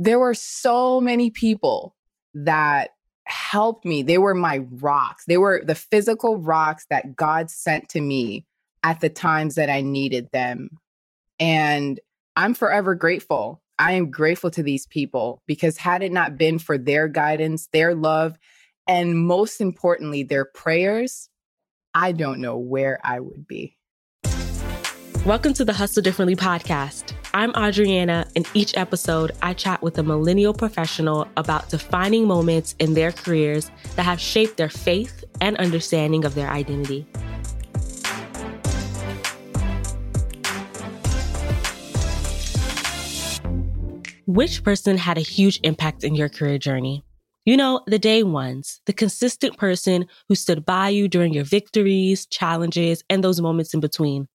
there were so many people that helped me. They were my rocks. They were the physical rocks that God sent to me at the times that I needed them. And I'm forever grateful. I am grateful to these people because had it not been for their guidance, their love, and most importantly, their prayers, I don't know where I would be. Welcome to the Hustle Differently podcast. I'm Adriana, and each episode I chat with a millennial professional about defining moments in their careers that have shaped their faith and understanding of their identity. Which person had a huge impact in your career journey? You know, the day ones, the consistent person who stood by you during your victories, challenges, and those moments in between.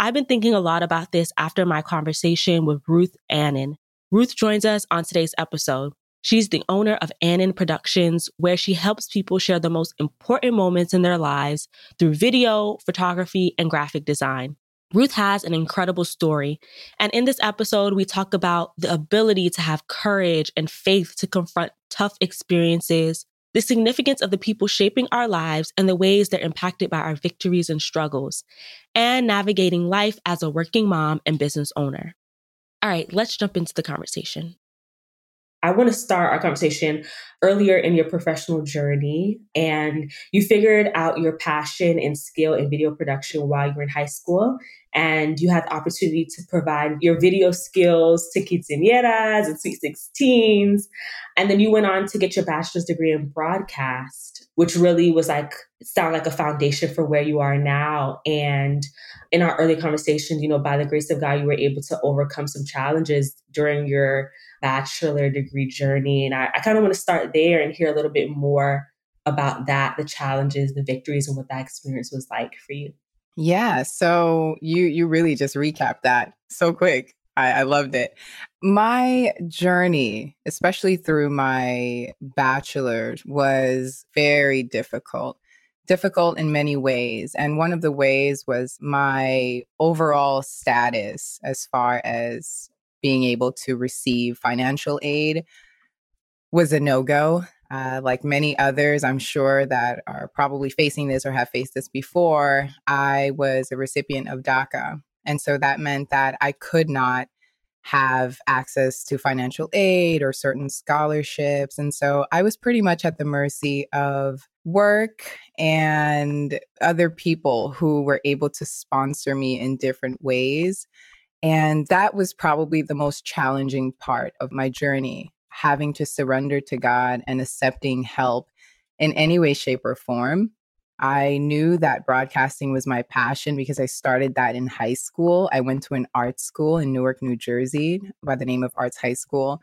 I've been thinking a lot about this after my conversation with Ruth Annan. Ruth joins us on today's episode. She's the owner of Annan Productions, where she helps people share the most important moments in their lives through video, photography, and graphic design. Ruth has an incredible story. And in this episode, we talk about the ability to have courage and faith to confront tough experiences, the significance of the people shaping our lives and the ways they're impacted by our victories and struggles, and navigating life as a working mom and business owner. All right, let's jump into the conversation. I want to start our conversation earlier in your professional journey. And you figured out your passion and skill in video production while you were in high school. And you had the opportunity to provide your video skills to quinceañeras and sweet 16s. And then you went on to get your bachelor's degree in broadcast, which really was like, sound like a foundation for where you are now. And in our early conversation, you know, by the grace of God, you were able to overcome some challenges during your bachelor degree journey. And I, I kind of want to start there and hear a little bit more about that, the challenges, the victories, and what that experience was like for you. Yeah. So you you really just recapped that so quick. I, I loved it. My journey, especially through my bachelor's, was very difficult difficult in many ways. And one of the ways was my overall status as far as being able to receive financial aid was a no go. Uh, like many others, I'm sure that are probably facing this or have faced this before, I was a recipient of DACA. And so that meant that I could not have access to financial aid or certain scholarships. And so I was pretty much at the mercy of work and other people who were able to sponsor me in different ways. And that was probably the most challenging part of my journey, having to surrender to God and accepting help in any way, shape, or form. I knew that broadcasting was my passion because I started that in high school. I went to an art school in Newark, New Jersey by the name of Arts High School.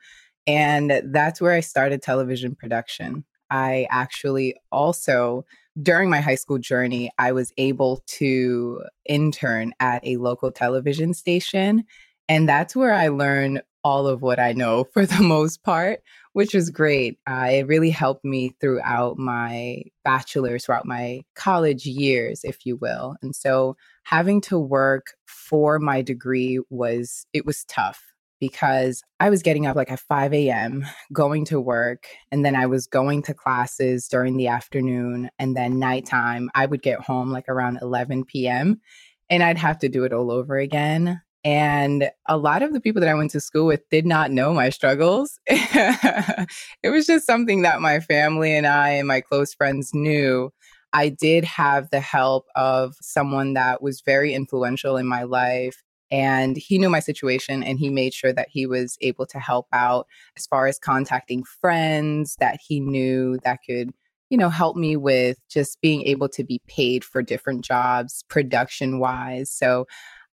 And that's where I started television production. I actually also during my high school journey, I was able to intern at a local television station. And that's where I learned all of what I know for the most part, which was great. Uh, it really helped me throughout my bachelor's, throughout my college years, if you will. And so having to work for my degree was, it was tough because I was getting up like at 5 a.m., going to work, and then I was going to classes during the afternoon. And then nighttime, I would get home like around 11 p.m. and I'd have to do it all over again. And a lot of the people that I went to school with did not know my struggles. it was just something that my family and I and my close friends knew. I did have the help of someone that was very influential in my life and he knew my situation and he made sure that he was able to help out as far as contacting friends that he knew that could you know help me with just being able to be paid for different jobs production wise so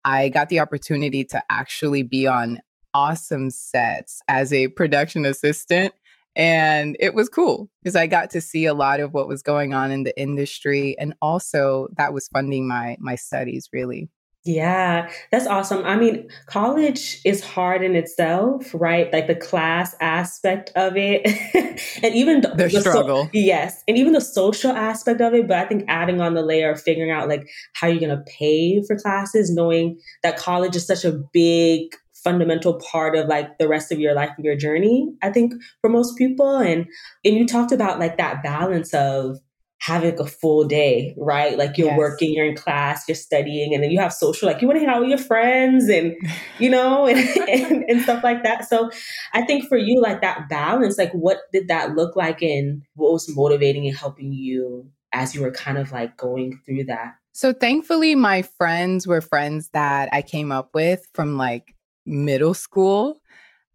i got the opportunity to actually be on awesome sets as a production assistant and it was cool because i got to see a lot of what was going on in the industry and also that was funding my my studies really yeah, that's awesome. I mean, college is hard in itself, right? Like the class aspect of it, and even the, the struggle. So, yes, and even the social aspect of it. But I think adding on the layer of figuring out like how you're gonna pay for classes, knowing that college is such a big fundamental part of like the rest of your life and your journey, I think for most people. And and you talked about like that balance of having a full day, right? Like you're yes. working, you're in class, you're studying, and then you have social, like you want to hang out with your friends and, you know, and, and, and, stuff like that. So I think for you, like that balance, like what did that look like and what was motivating and helping you as you were kind of like going through that? So thankfully, my friends were friends that I came up with from like middle school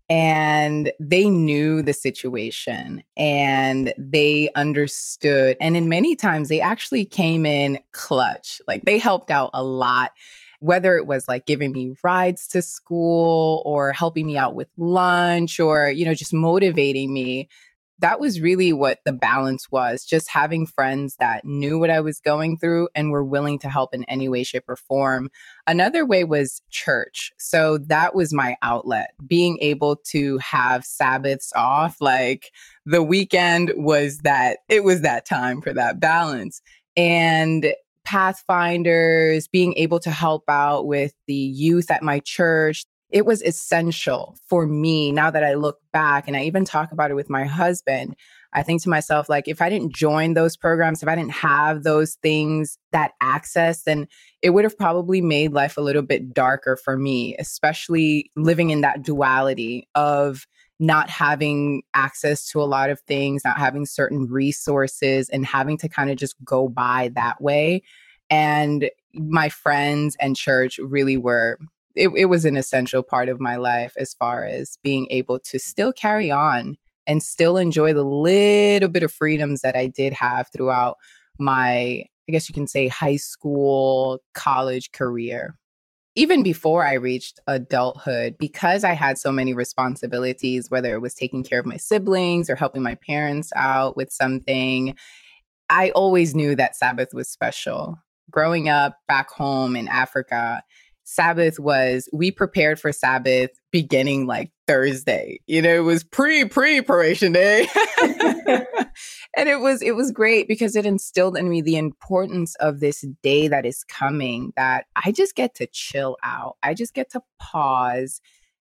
and they knew the situation and they understood. And in many times, they actually came in clutch. Like they helped out a lot, whether it was like giving me rides to school or helping me out with lunch or, you know, just motivating me that was really what the balance was just having friends that knew what I was going through and were willing to help in any way, shape, or form. Another way was church. So that was my outlet, being able to have Sabbaths off. Like the weekend was that, it was that time for that balance. And Pathfinders, being able to help out with the youth at my church, it was essential for me now that I look back and I even talk about it with my husband. I think to myself, like, if I didn't join those programs, if I didn't have those things, that access, then it would have probably made life a little bit darker for me, especially living in that duality of not having access to a lot of things, not having certain resources, and having to kind of just go by that way. And my friends and church really were it, it was an essential part of my life as far as being able to still carry on and still enjoy the little bit of freedoms that I did have throughout my, I guess you can say, high school, college career. Even before I reached adulthood, because I had so many responsibilities, whether it was taking care of my siblings or helping my parents out with something, I always knew that Sabbath was special. Growing up back home in Africa, Sabbath was we prepared for Sabbath beginning like Thursday. You know, it was pre preparation day. and it was it was great because it instilled in me the importance of this day that is coming that I just get to chill out. I just get to pause.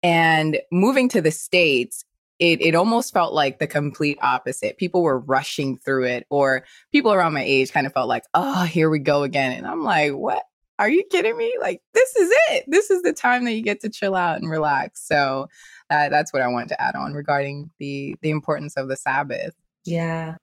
And moving to the states, it it almost felt like the complete opposite. People were rushing through it, or people around my age kind of felt like, oh, here we go again. And I'm like, what? Are you kidding me? Like, this is it. This is the time that you get to chill out and relax. So uh, that's what I wanted to add on regarding the the importance of the Sabbath. Yeah.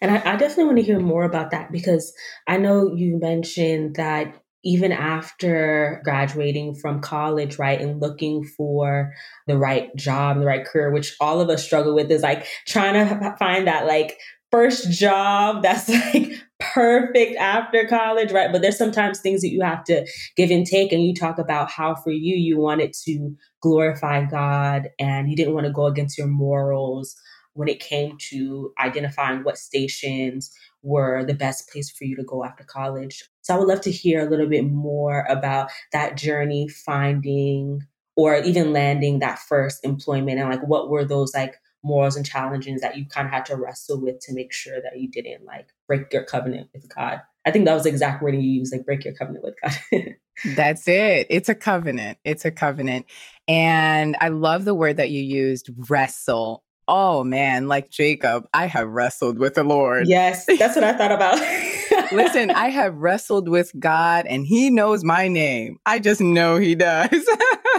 And I, I definitely want to hear more about that because I know you mentioned that even after graduating from college, right, and looking for the right job, the right career, which all of us struggle with, is like trying to find that like first job that's like perfect after college, right? But there's sometimes things that you have to give and take. And you talk about how for you, you wanted to glorify God and you didn't want to go against your morals when it came to identifying what stations were the best place for you to go after college. So I would love to hear a little bit more about that journey finding or even landing that first employment and like what were those like morals and challenges that you kind of had to wrestle with to make sure that you didn't like break your covenant with God. I think that was the exact wording you used, like break your covenant with God. That's it. It's a covenant. It's a covenant. And I love the word that you used, wrestle. Oh man, like Jacob, I have wrestled with the Lord. Yes, that's what I thought about. Listen, I have wrestled with God and he knows my name. I just know he does.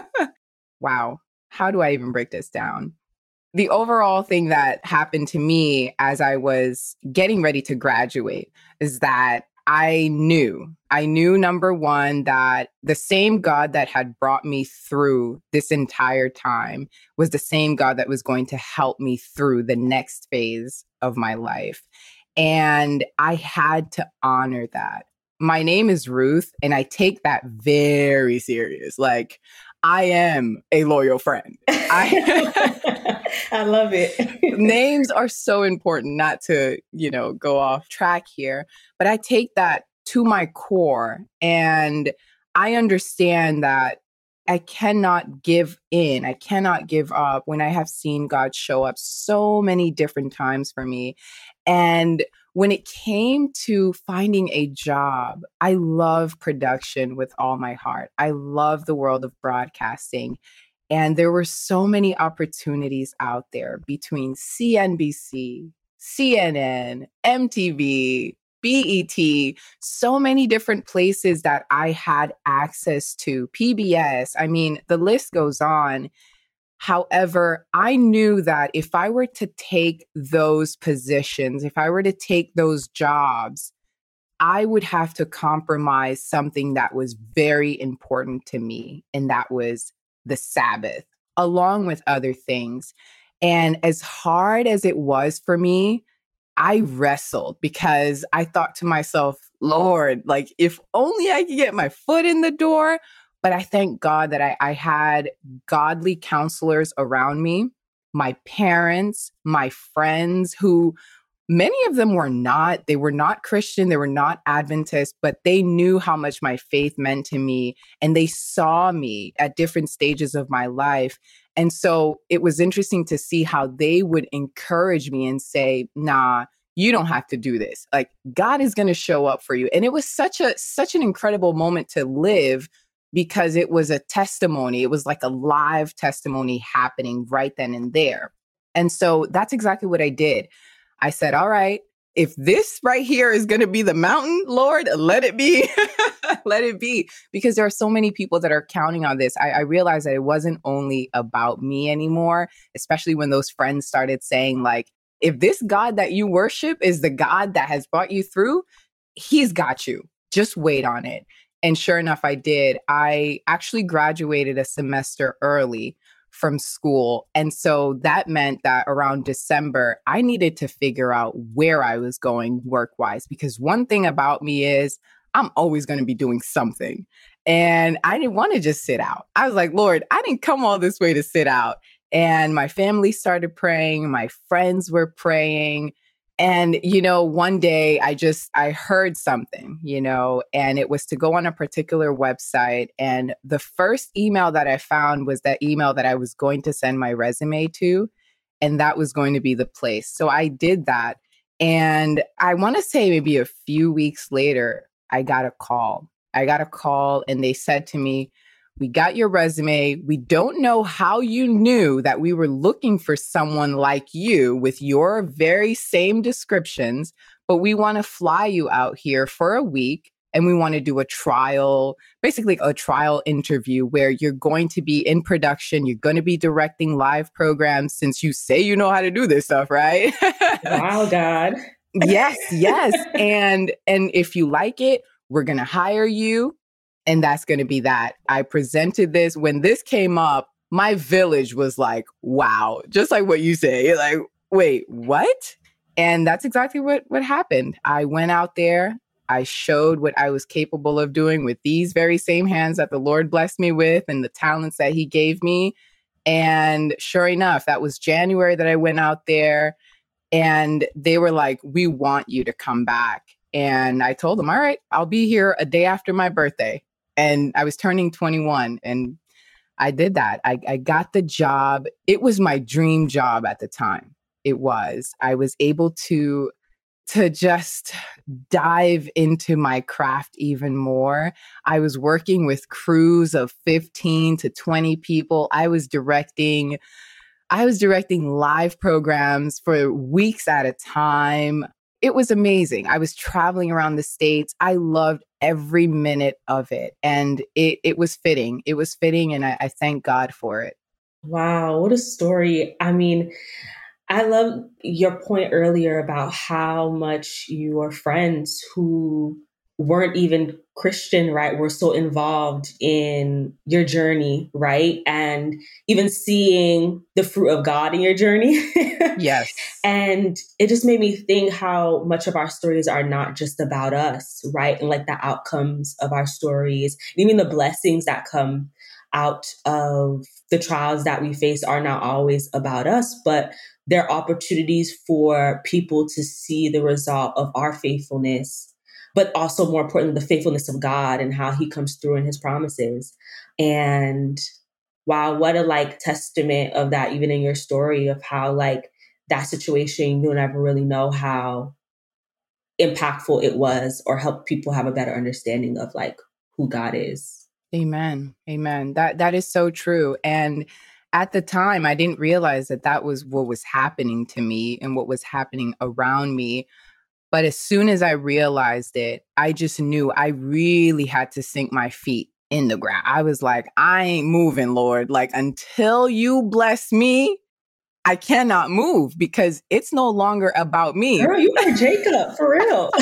wow. How do I even break this down? The overall thing that happened to me as I was getting ready to graduate is that I knew, I knew number one, that the same God that had brought me through this entire time was the same God that was going to help me through the next phase of my life. And I had to honor that. My name is Ruth, and I take that very serious. Like, I am a loyal friend. I, I love it. names are so important not to, you know, go off track here, but I take that to my core and I understand that I cannot give in. I cannot give up when I have seen God show up so many different times for me. And when it came to finding a job, I love production with all my heart. I love the world of broadcasting. And there were so many opportunities out there between CNBC, CNN, MTV, BET, so many different places that I had access to, PBS. I mean, the list goes on. However, I knew that if I were to take those positions, if I were to take those jobs, I would have to compromise something that was very important to me, and that was the Sabbath, along with other things. And as hard as it was for me, I wrestled because I thought to myself, Lord, like if only I could get my foot in the door. But I thank God that I, I had godly counselors around me, my parents, my friends who many of them were not they were not christian they were not adventist but they knew how much my faith meant to me and they saw me at different stages of my life and so it was interesting to see how they would encourage me and say, nah, you don't have to do this. Like God is going to show up for you. And it was such a such an incredible moment to live because it was a testimony. It was like a live testimony happening right then and there. And so that's exactly what I did. I said, "All right, if this right here is going to be the mountain, Lord, let it be. let it be. Because there are so many people that are counting on this. I, I realized that it wasn't only about me anymore, especially when those friends started saying, like, if this God that you worship is the God that has brought you through, he's got you. Just wait on it. And sure enough, I did. I actually graduated a semester early from school. And so that meant that around December, I needed to figure out where I was going work wise. Because one thing about me is I'm always going to be doing something. And I didn't want to just sit out. I was like, Lord, I didn't come all this way to sit out. And my family started praying, my friends were praying. And, you know, one day I just, I heard something, you know, and it was to go on a particular website. And the first email that I found was that email that I was going to send my resume to. And that was going to be the place. So I did that. And I want to say maybe a few weeks later, I got a call. I got a call and they said to me, we got your resume. We don't know how you knew that we were looking for someone like you with your very same descriptions, but we want to fly you out here for a week and we want to do a trial, basically a trial interview where you're going to be in production, you're going to be directing live programs since you say you know how to do this stuff, right? wow, God. yes, yes. And and if you like it, we're going to hire you and that's going to be that. I presented this when this came up, my village was like, wow, just like what you say. Like, wait, what? And that's exactly what what happened. I went out there, I showed what I was capable of doing with these very same hands that the Lord blessed me with and the talents that he gave me. And sure enough, that was January that I went out there and they were like, "We want you to come back." And I told them, "All right, I'll be here a day after my birthday." And I was turning 21 and I did that. I, I got the job. It was my dream job at the time. It was. I was able to to just dive into my craft even more. I was working with crews of 15 to 20 people. I was directing I was directing live programs for weeks at a time it was amazing. I was traveling around the states. I loved every minute of it, and it it was fitting. It was fitting, and I, I thank God for it. Wow, what a story! I mean, I love your point earlier about how much your friends who weren't even Christian, right, were so involved in your journey, right? And even seeing the fruit of God in your journey. yes. And it just made me think how much of our stories are not just about us, right? And like the outcomes of our stories, even the blessings that come out of the trials that we face are not always about us, but they're opportunities for people to see the result of our faithfulness but also more importantly, the faithfulness of God and how he comes through in his promises. And wow, what a like testament of that, even in your story of how like that situation, you'll never really know how impactful it was or help people have a better understanding of like who God is. Amen. Amen. That that is so true. And at the time, I didn't realize that that was what was happening to me and what was happening around me. But as soon as I realized it, I just knew I really had to sink my feet in the ground. I was like, I ain't moving, Lord. Like, until you bless me, I cannot move because it's no longer about me. Girl, you are Jacob for real.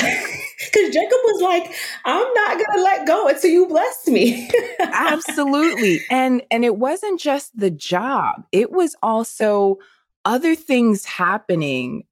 Because Jacob was like, I'm not gonna let go until you bless me. Absolutely. And and it wasn't just the job, it was also other things happening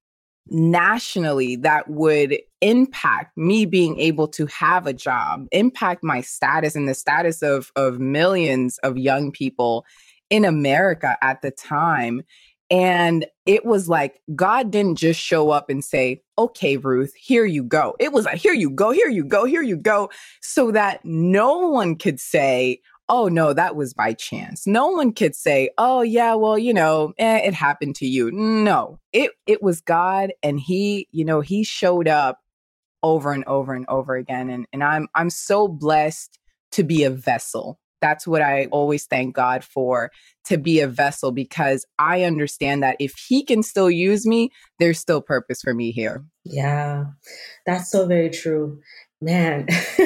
nationally that would impact me being able to have a job, impact my status and the status of, of millions of young people in America at the time. And it was like God didn't just show up and say, okay, Ruth, here you go. It was like, here you go, here you go, here you go, so that no one could say, oh, no, that was by chance. No one could say, oh, yeah, well, you know, eh, it happened to you. No, it, it was God. And he, you know, he showed up over and over and over again. And, and I'm, I'm so blessed to be a vessel that's what I always thank God for to be a vessel because I understand that if He can still use me, there's still purpose for me here. Yeah, that's so very true. Man,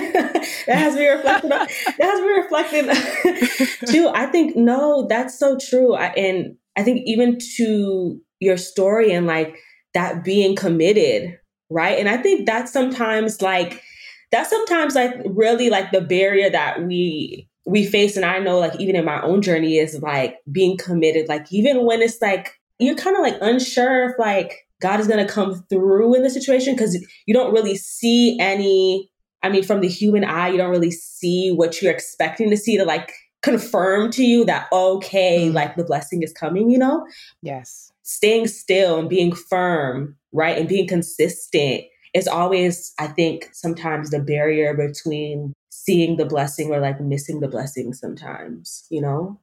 that has me reflecting. that has me reflected too. I think no, that's so true. I, and I think even to your story and like that being committed, right? And I think that's sometimes like that's sometimes like really like the barrier that we we face and i know like even in my own journey is like being committed like even when it's like you're kind of like unsure if like god is going to come through in the situation because you don't really see any i mean from the human eye you don't really see what you're expecting to see to like confirm to you that okay mm. like the blessing is coming you know yes staying still and being firm right and being consistent is always i think sometimes the barrier between seeing the blessing or like missing the blessing sometimes, you know?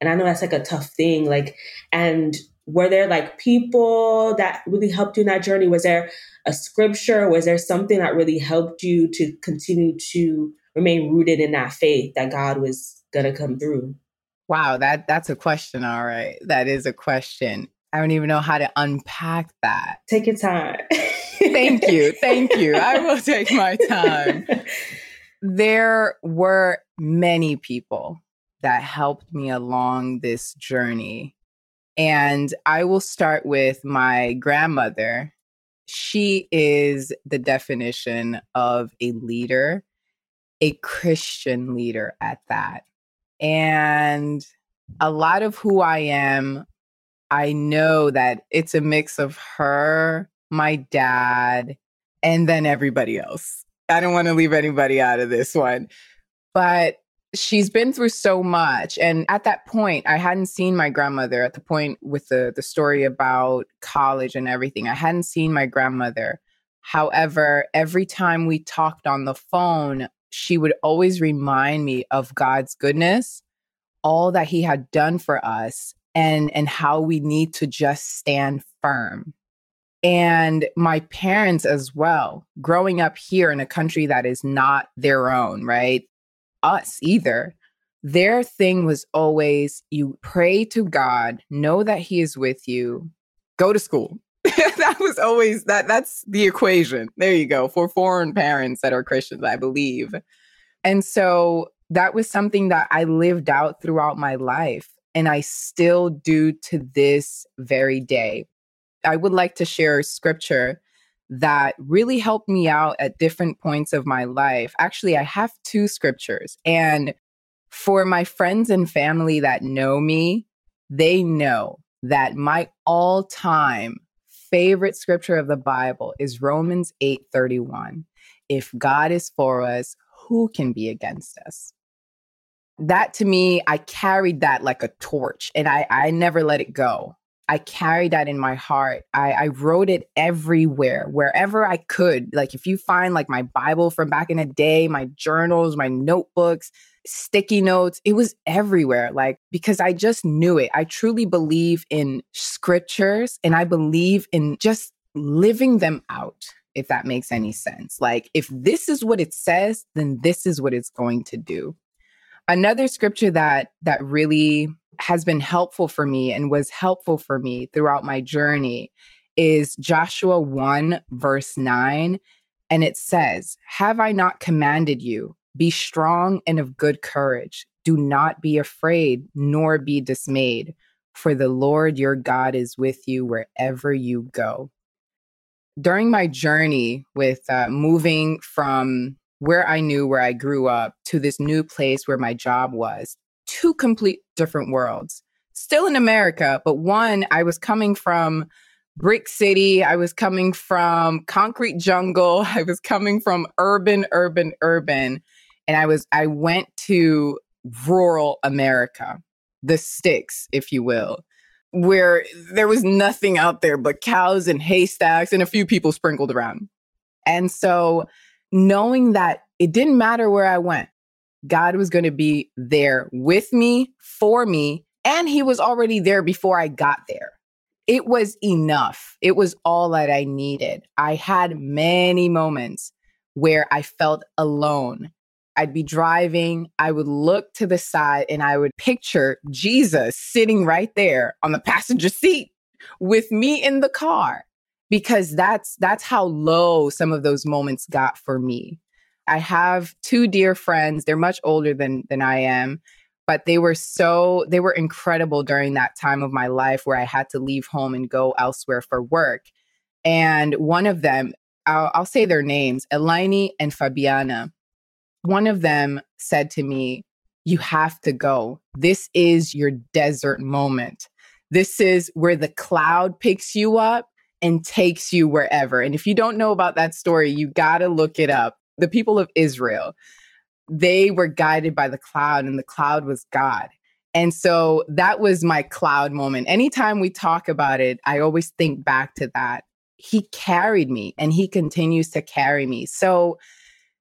And I know that's like a tough thing. Like, and were there like people that really helped you in that journey? Was there a scripture? Was there something that really helped you to continue to remain rooted in that faith that God was gonna come through? Wow, that that's a question. All right, that is a question. I don't even know how to unpack that. Take your time. thank you, thank you. I will take my time. there were many people that helped me along this journey. And I will start with my grandmother. She is the definition of a leader, a Christian leader at that. And a lot of who I am, I know that it's a mix of her, my dad, and then everybody else. I don't want to leave anybody out of this one. But she's been through so much and at that point i hadn't seen my grandmother at the point with the the story about college and everything. I hadn't seen my grandmother. However every time we talked on the phone she would always remind me of god's goodness all that he had done for us and and how we need to just stand firm. And my parents as well, growing up here in a country that is not their own, right? Us either. Their thing was always you pray to God, know that He is with you, go to school. that was always that that's the equation. There you go. For foreign parents that are Christians, I believe. And so that was something that I lived out throughout my life and I still do to this very day. I would like to share scripture that really helped me out at different points of my life. Actually, I have two scriptures. And for my friends and family that know me, they know that my all time favorite scripture of the Bible is Romans 8 31. If God is for us, who can be against us? That to me, I carried that like a torch and I, I never let it go. I carried that in my heart. I, I, wrote it everywhere, wherever I could. Like if you find like my Bible from back in the day, my journals, my notebooks, sticky notes, it was everywhere. Like because I just knew it. I truly believe in scriptures and I believe in just living them out, if that makes any sense. Like if this is what it says, then this is what it's going to do. Another scripture that that really has been helpful for me and was helpful for me throughout my journey is Joshua 1 verse 9 and it says, "Have I not commanded you? Be strong and of good courage. Do not be afraid nor be dismayed, for the Lord your God is with you wherever you go." During my journey with uh, moving from where I knew where I grew up to this new place where my job was, two complete different worlds. Still in America, but one, I was coming from brick city. I was coming from concrete jungle. I was coming from urban, urban, urban. And I was, I went to rural America, the sticks, if you will, where there was nothing out there but cows and haystacks and a few people sprinkled around. And so knowing that it didn't matter where I went, God was going to be there with me, for me, and He was already there before I got there. It was enough. It was all that I needed. I had many moments where I felt alone. I'd be driving, I would look to the side, and I would picture Jesus sitting right there on the passenger seat with me in the car because that's that's how low some of those moments got for me. I have two dear friends. They're much older than than I am, but they were so they were incredible during that time of my life where I had to leave home and go elsewhere for work. And one of them, I'll, I'll say their names, Eleni and Fabiana. One of them said to me, "You have to go. This is your desert moment. This is where the cloud picks you up." And takes you wherever. And if you don't know about that story, you got to look it up the people of Israel, they were guided by the cloud, and the cloud was God. And so that was my cloud moment. Anytime we talk about it, I always think back to that. He carried me and he continues to carry me. So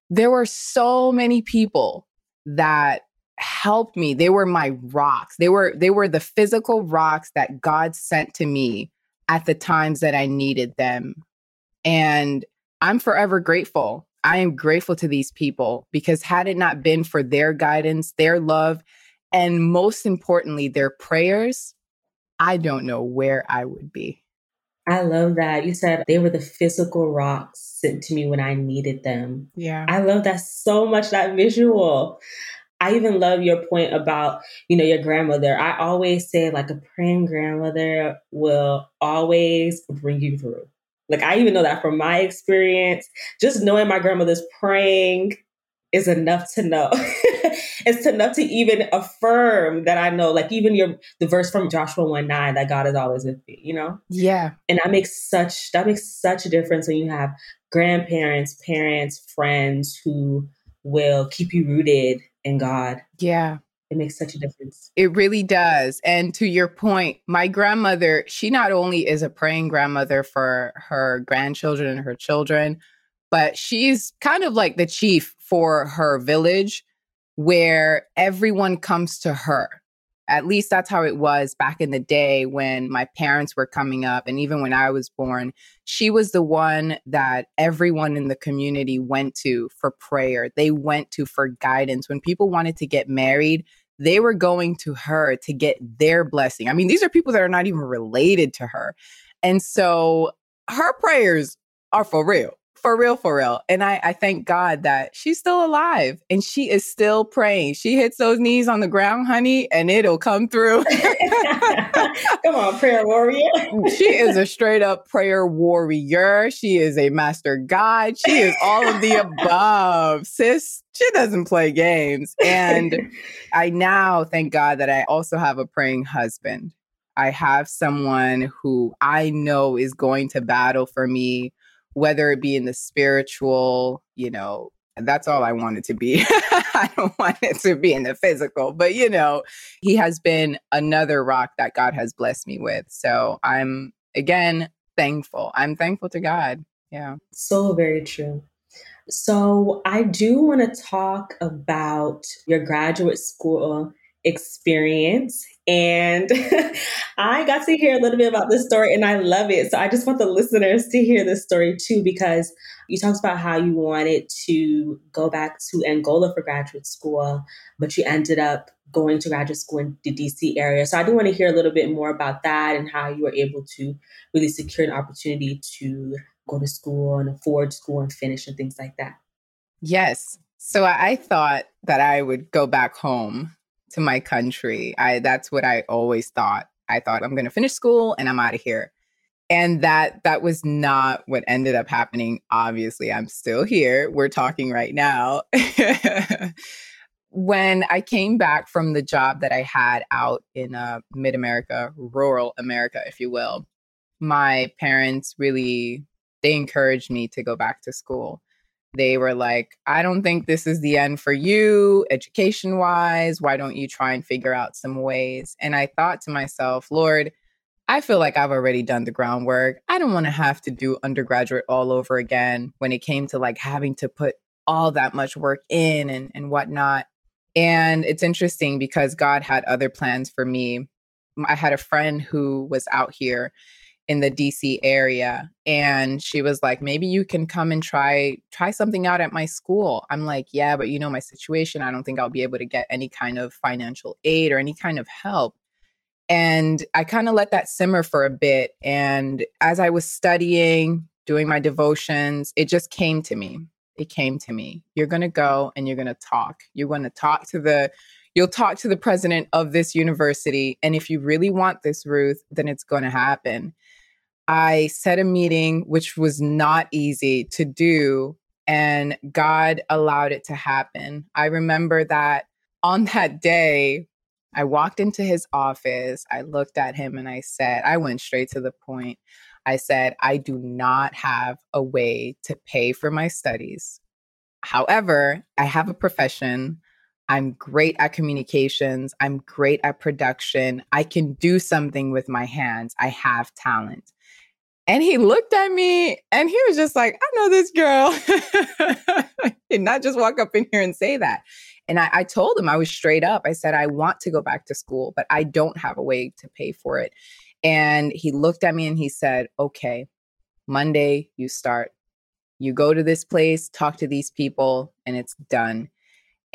there were so many people that helped me. They were my rocks. They were they were the physical rocks that God sent to me at the times that I needed them. And I'm forever grateful I am grateful to these people because had it not been for their guidance, their love, and most importantly, their prayers, I don't know where I would be. I love that. You said they were the physical rocks sent to me when I needed them. Yeah. I love that so much, that visual. I even love your point about, you know, your grandmother. I always say like a praying grandmother will always bring you through. Like I even know that from my experience, just knowing my grandmother's praying is enough to know. it's enough to even affirm that I know, like even your the verse from Joshua 1 9 that God is always with me, you know? Yeah. And that makes such that makes such a difference when you have grandparents, parents, friends who will keep you rooted in God. Yeah it makes such a difference. It really does. And to your point, my grandmother, she not only is a praying grandmother for her grandchildren and her children, but she's kind of like the chief for her village where everyone comes to her. At least that's how it was back in the day when my parents were coming up. And even when I was born, she was the one that everyone in the community went to for prayer. They went to for guidance. When people wanted to get married, they were going to her to get their blessing. I mean, these are people that are not even related to her. And so her prayers are for real for real, for real. And I, I thank God that she's still alive and she is still praying. She hits those knees on the ground, honey, and it'll come through. come on, prayer warrior. she is a straight up prayer warrior. She is a master guide. She is all of the above. Sis, she doesn't play games. And I now thank God that I also have a praying husband. I have someone who I know is going to battle for me whether it be in the spiritual, you know, that's all I want it to be. I don't want it to be in the physical, but you know, he has been another rock that God has blessed me with. So I'm again thankful. I'm thankful to God. Yeah. So very true. So I do want to talk about your graduate school experience And I got to hear a little bit about this story and I love it. So I just want the listeners to hear this story too, because you talked about how you wanted to go back to Angola for graduate school, but you ended up going to graduate school in the DC area. So I do want to hear a little bit more about that and how you were able to really secure an opportunity to go to school and afford school and finish and things like that. Yes. So I thought that I would go back home to my country. I that's what I always thought. I thought I'm going to finish school and I'm out of here. And that that was not what ended up happening. Obviously, I'm still here. We're talking right now. when I came back from the job that I had out in uh, mid America, rural America, if you will, my parents really they encouraged me to go back to school they were like, I don't think this is the end for you, education wise. Why don't you try and figure out some ways? And I thought to myself, Lord, I feel like I've already done the groundwork. I don't want to have to do undergraduate all over again when it came to like having to put all that much work in and, and whatnot. And it's interesting because God had other plans for me. I had a friend who was out here in the DC area and she was like maybe you can come and try try something out at my school. I'm like, "Yeah, but you know my situation. I don't think I'll be able to get any kind of financial aid or any kind of help." And I kind of let that simmer for a bit and as I was studying, doing my devotions, it just came to me. It came to me. You're going to go and you're going to talk. You're going to talk to the you'll talk to the president of this university and if you really want this Ruth, then it's going to happen I set a meeting, which was not easy to do, and God allowed it to happen. I remember that on that day, I walked into his office. I looked at him and I said, I went straight to the point. I said, I do not have a way to pay for my studies. However, I have a profession. I'm great at communications. I'm great at production. I can do something with my hands. I have talent. And he looked at me and he was just like, I know this girl. and not just walk up in here and say that. And I, I, told him, I was straight up. I said, I want to go back to school, but I don't have a way to pay for it. And he looked at me and he said, Okay, Monday, you start. You go to this place, talk to these people, and it's done.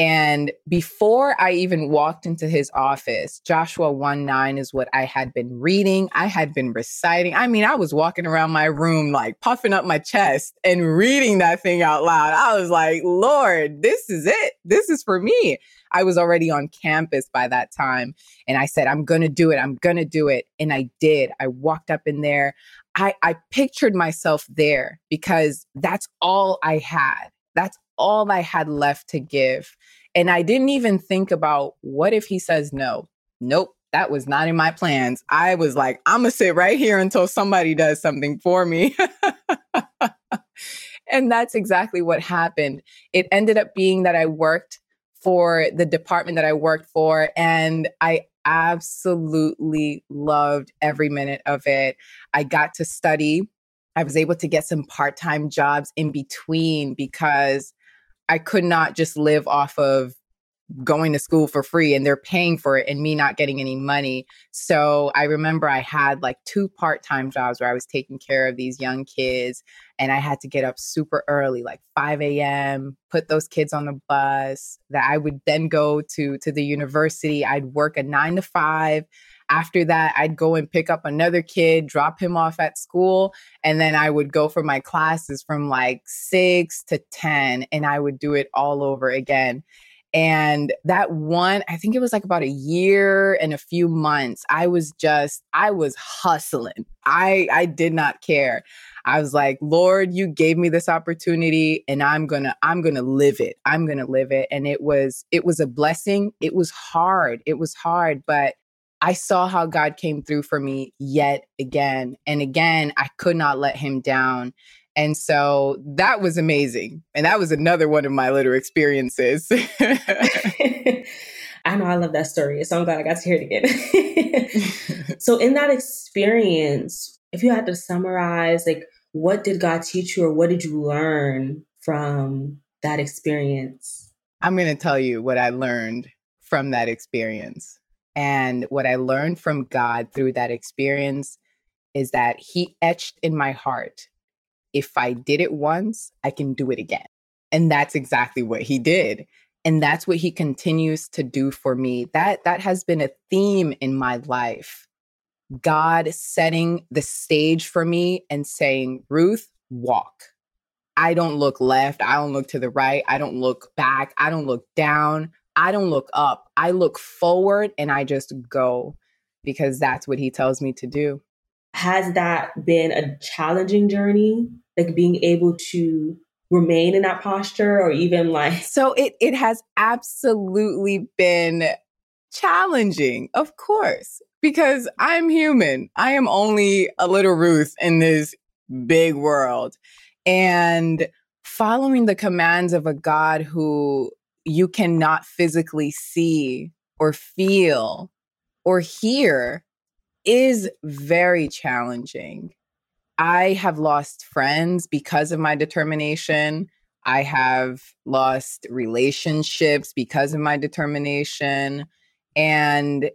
And before I even walked into his office, Joshua 1 9 is what I had been reading. I had been reciting. I mean, I was walking around my room, like puffing up my chest and reading that thing out loud. I was like, Lord, this is it. This is for me. I was already on campus by that time. And I said, I'm going to do it. I'm going to do it. And I did. I walked up in there. I, I pictured myself there because that's all I had. That's all I had left to give. And I didn't even think about what if he says no? Nope, that was not in my plans. I was like, I'm going to sit right here until somebody does something for me. and that's exactly what happened. It ended up being that I worked for the department that I worked for, and I absolutely loved every minute of it. I got to study. I was able to get some part time jobs in between because I could not just live off of going to school for free and they're paying for it and me not getting any money. So I remember I had like two part time jobs where I was taking care of these young kids and I had to get up super early, like 5 a.m., put those kids on the bus that I would then go to to the university. I'd work a nine to five after that, I'd go and pick up another kid, drop him off at school, and then I would go for my classes from like six to 10, and I would do it all over again. And that one, I think it was like about a year and a few months. I was just, I was hustling. I I did not care. I was like, Lord, you gave me this opportunity and I'm gonna, I'm gonna live it. I'm gonna live it. And it was, it was a blessing. It was hard. It was hard, but I saw how God came through for me yet again. And again, I could not let him down. And so that was amazing. And that was another one of my little experiences. I know I love that story. So I'm glad I got to hear it again. so in that experience, if you had to summarize, like what did God teach you or what did you learn from that experience? I'm going to tell you what I learned from that experience And what I learned from God through that experience is that He etched in my heart if I did it once, I can do it again. And that's exactly what He did. And that's what He continues to do for me. That, that has been a theme in my life. God setting the stage for me and saying, Ruth, walk. I don't look left. I don't look to the right. I don't look back. I don't look down. I don't look up. I look forward and I just go because that's what he tells me to do. Has that been a challenging journey? Like being able to remain in that posture or even like So it it has absolutely been challenging, of course, because I'm human. I am only a little Ruth in this big world. And following the commands of a God who you cannot physically see or feel or hear is very challenging. I have lost friends because of my determination. I have lost relationships because of my determination. And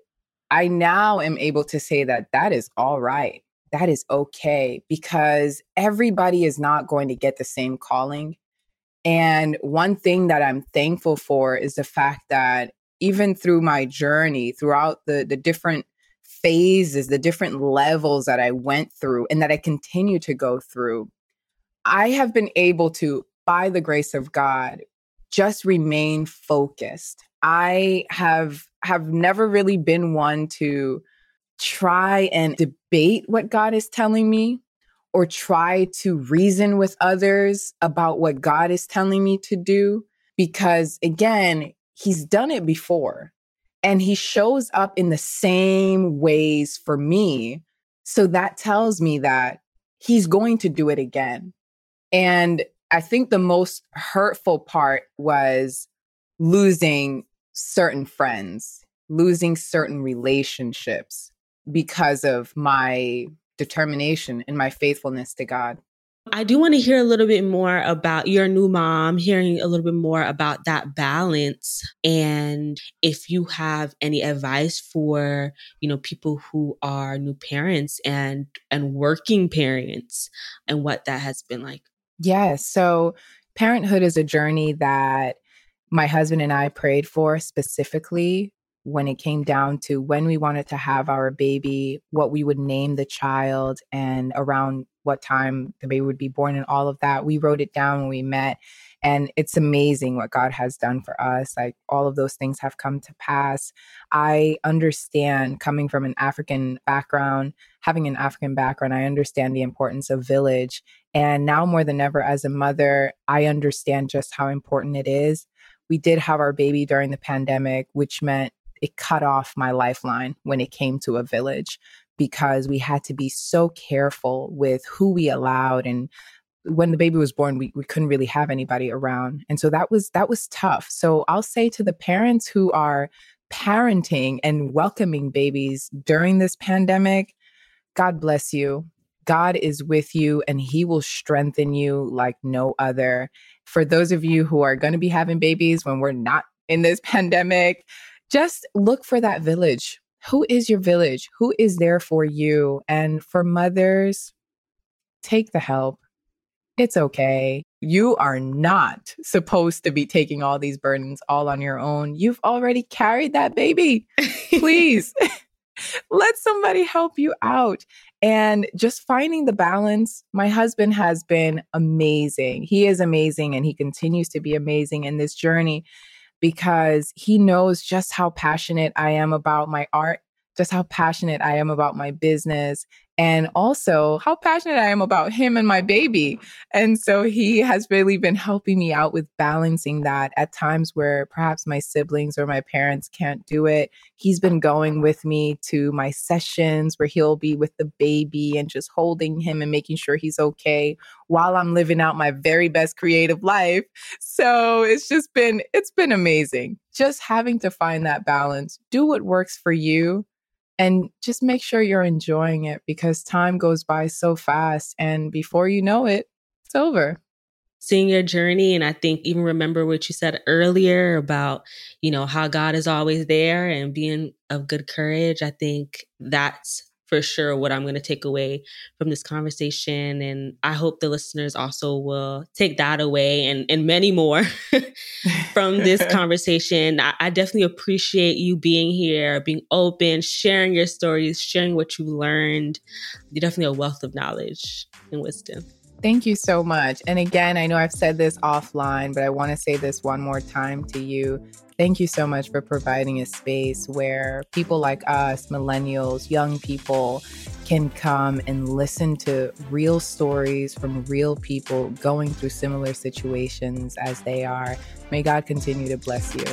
I now am able to say that that is all right. That is okay because everybody is not going to get the same calling. And one thing that I'm thankful for is the fact that even through my journey, throughout the, the different phases, the different levels that I went through and that I continue to go through, I have been able to, by the grace of God, just remain focused. I have have never really been one to try and debate what God is telling me or try to reason with others about what God is telling me to do because again, he's done it before and he shows up in the same ways for me. So that tells me that he's going to do it again. And I think the most hurtful part was losing certain friends, losing certain relationships because of my determination and my faithfulness to God. I do want to hear a little bit more about your new mom, hearing a little bit more about that balance and if you have any advice for, you know, people who are new parents and and working parents and what that has been like. Yeah, so parenthood is a journey that my husband and I prayed for specifically when it came down to when we wanted to have our baby, what we would name the child, and around what time the baby would be born, and all of that. We wrote it down when we met. And it's amazing what God has done for us. Like all of those things have come to pass. I understand coming from an African background, having an African background, I understand the importance of village. And now more than ever, as a mother, I understand just how important it is. We did have our baby during the pandemic, which meant it cut off my lifeline when it came to a village because we had to be so careful with who we allowed and when the baby was born we, we couldn't really have anybody around. And so that was that was tough. So i'll say to the parents who are parenting and welcoming babies during this pandemic god bless you. God is with you and he will strengthen you like no other. For those of you who are going to be having babies when we're not in this pandemic just look for that village. Who is your village? Who is there for you? And for mothers, take the help. It's okay. You are not supposed to be taking all these burdens all on your own. You've already carried that baby. Please let somebody help you out. And just finding the balance. My husband has been amazing. He is amazing and he continues to be amazing in this journey because he knows just how passionate I am about my art, just how passionate I am about my business, and also how passionate I am about him and my baby. And so he has really been helping me out with balancing that at times where perhaps my siblings or my parents can't do it. He's been going with me to my sessions where he'll be with the baby and just holding him and making sure he's okay while I'm living out my very best creative life. So it's just been it's been amazing. Just having to find that balance. Do what works for you and just make sure you're enjoying it because time goes by so fast and before you know it it's over seeing your journey. And I think even remember what you said earlier about, you know, how God is always there and being of good courage. I think that's for sure what I'm going to take away from this conversation. And I hope the listeners also will take that away and, and many more from this conversation. I, I, definitely appreciate you being here, being open, sharing your stories, sharing what you learned. You're definitely a wealth of knowledge and wisdom. Thank you so much. And again, I know I've said this offline, but I want to say this one more time to you. Thank you so much for providing a space where people like us, millennials, young people, can come and listen to real stories from real people going through similar situations as they are. May God continue to bless you.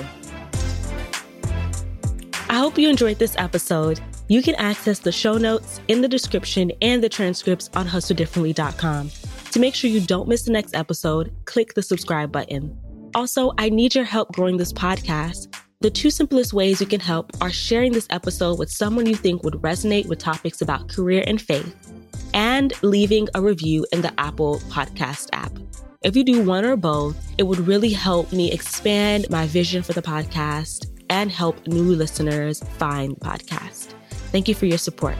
I hope you enjoyed this episode. You can access the show notes in the description and the transcripts on hustledifferently.com. To make sure you don't miss the next episode, click the subscribe button. Also, I need your help growing this podcast. The two simplest ways you can help are sharing this episode with someone you think would resonate with topics about career and faith, and leaving a review in the Apple Podcast app. If you do one or both, it would really help me expand my vision for the podcast and help new listeners find the podcast. Thank you for your support.